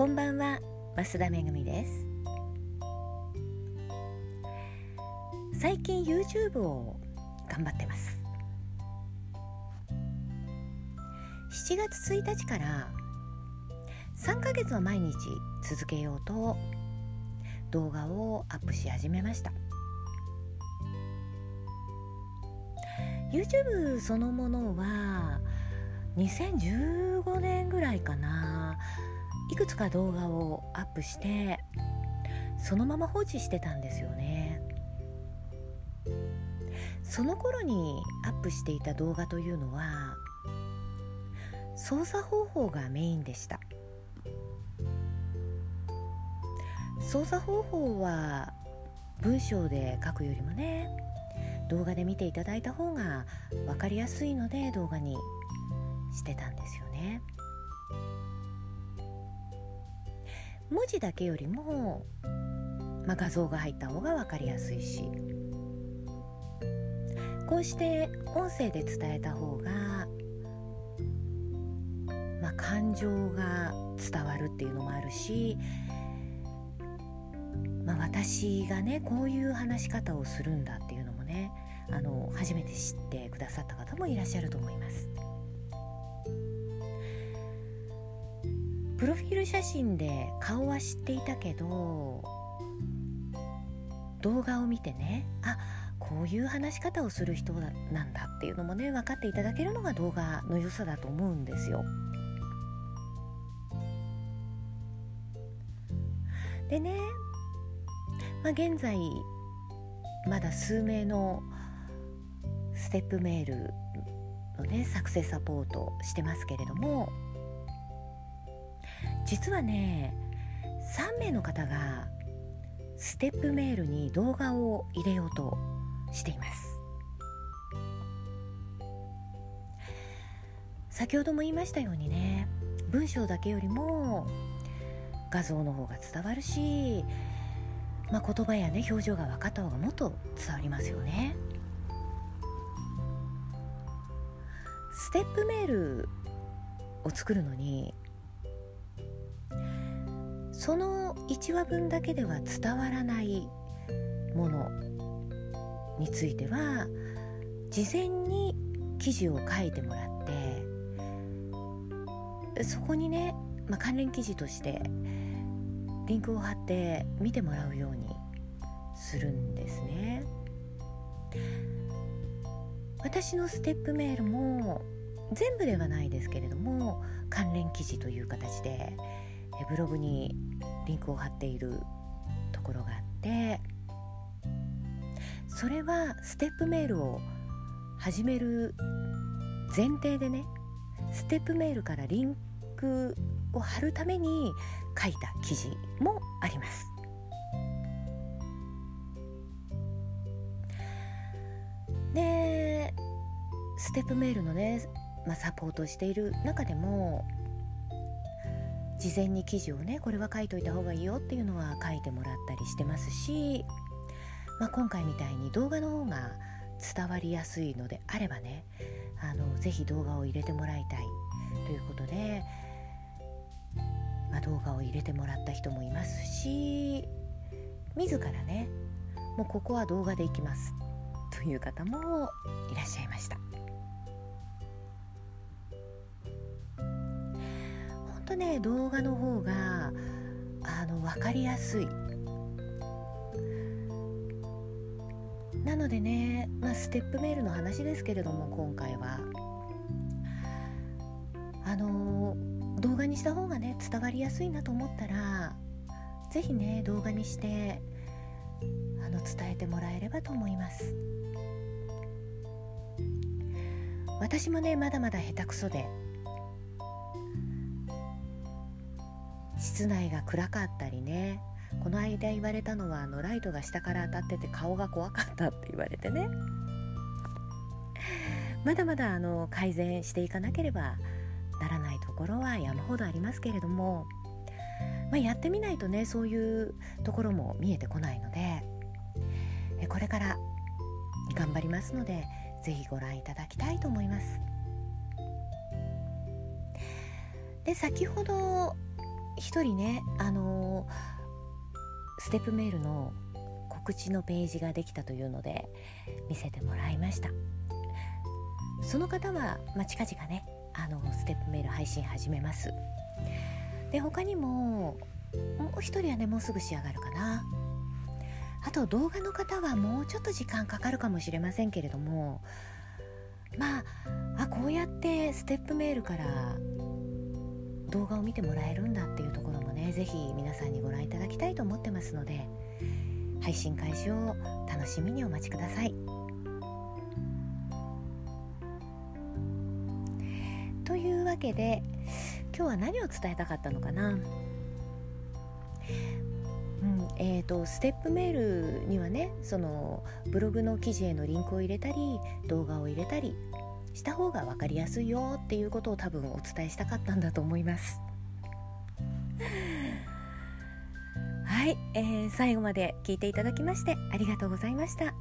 こんばんは。増田めぐみです。最近 YouTube を頑張ってます。7月1日から3ヶ月は毎日続けようと動画をアップし始めました。YouTube そのものは2015年ぐらいかなくつか動画をアップしてそのまま放置してたんですよね。その頃にアップしていた動画というのは操作方法がメインでした。操作方法は文章で書くよりもね動画で見ていただいた方が分かりやすいので動画にしてたんですよね。文字だけよりも、まあ、画像が入った方が分かりやすいしこうして音声で伝えた方が、まあ、感情が伝わるっていうのもあるし、まあ、私がねこういう話し方をするんだっていうのもねあの初めて知ってくださった方もいらっしゃると思います。プロフィール写真で顔は知っていたけど動画を見てねあこういう話し方をする人なんだっていうのもね分かっていただけるのが動画の良さだと思うんですよ。でね、まあ、現在まだ数名のステップメールのね作成サポートしてますけれども実はね3名の方がステップメールに動画を入れようとしています。先ほども言いましたようにね文章だけよりも画像の方が伝わるし、まあ、言葉やね表情が分かった方がもっと伝わりますよね。ステップメールを作るのにその1話分だけでは伝わらないものについては事前に記事を書いてもらってそこにね、まあ、関連記事としてリンクを貼って見てもらうようにするんですね。私のステップメールも全部ではないですけれども関連記事という形でブログにリンクを貼っているところがあってそれはステップメールを始める前提でねステップメールからリンクを貼るために書いた記事もあります。でステップメールのね、まあ、サポートしている中でも事前に記事をねこれは書いといた方がいいよっていうのは書いてもらったりしてますし、まあ、今回みたいに動画の方が伝わりやすいのであればねあのぜひ動画を入れてもらいたいということで、まあ、動画を入れてもらった人もいますし自らねもうここは動画でいきますという方もいらっしゃいました。とね動画の方があの分かりやすい。なのでね、まあ、ステップメールの話ですけれども今回は。あの動画にした方がね伝わりやすいなと思ったら是非ね動画にしてあの伝えてもらえればと思います。私もねまだまだ下手くそで室内が暗かったりねこの間言われたのはあのライトが下から当たってて顔が怖かったって言われてねまだまだあの改善していかなければならないところは山ほどありますけれども、まあ、やってみないとねそういうところも見えてこないのでこれから頑張りますので是非ご覧いただきたいと思います。で先ほど一人ねあのステップメールの告知のページができたというので見せてもらいました。その方は、まあ、近々ねあのステップメール配信始めます。で他にももう一人はねもうすぐ仕上がるかな。あと動画の方はもうちょっと時間かかるかもしれませんけれどもまああこうやってステップメールから動画を見てもらえるんだっていうところもね是非皆さんにご覧いただきたいと思ってますので配信開始を楽しみにお待ちください。というわけで今日は何を伝えたかったのかな？うんえーと、ステップメールにはねそのブログの記事へのリンクを入れたり動画を入れたりした方が分かりやすいよっていうことを多分お伝えしたかったんだと思います。はい、えー、最後まで聞いていただきましてありがとうございました。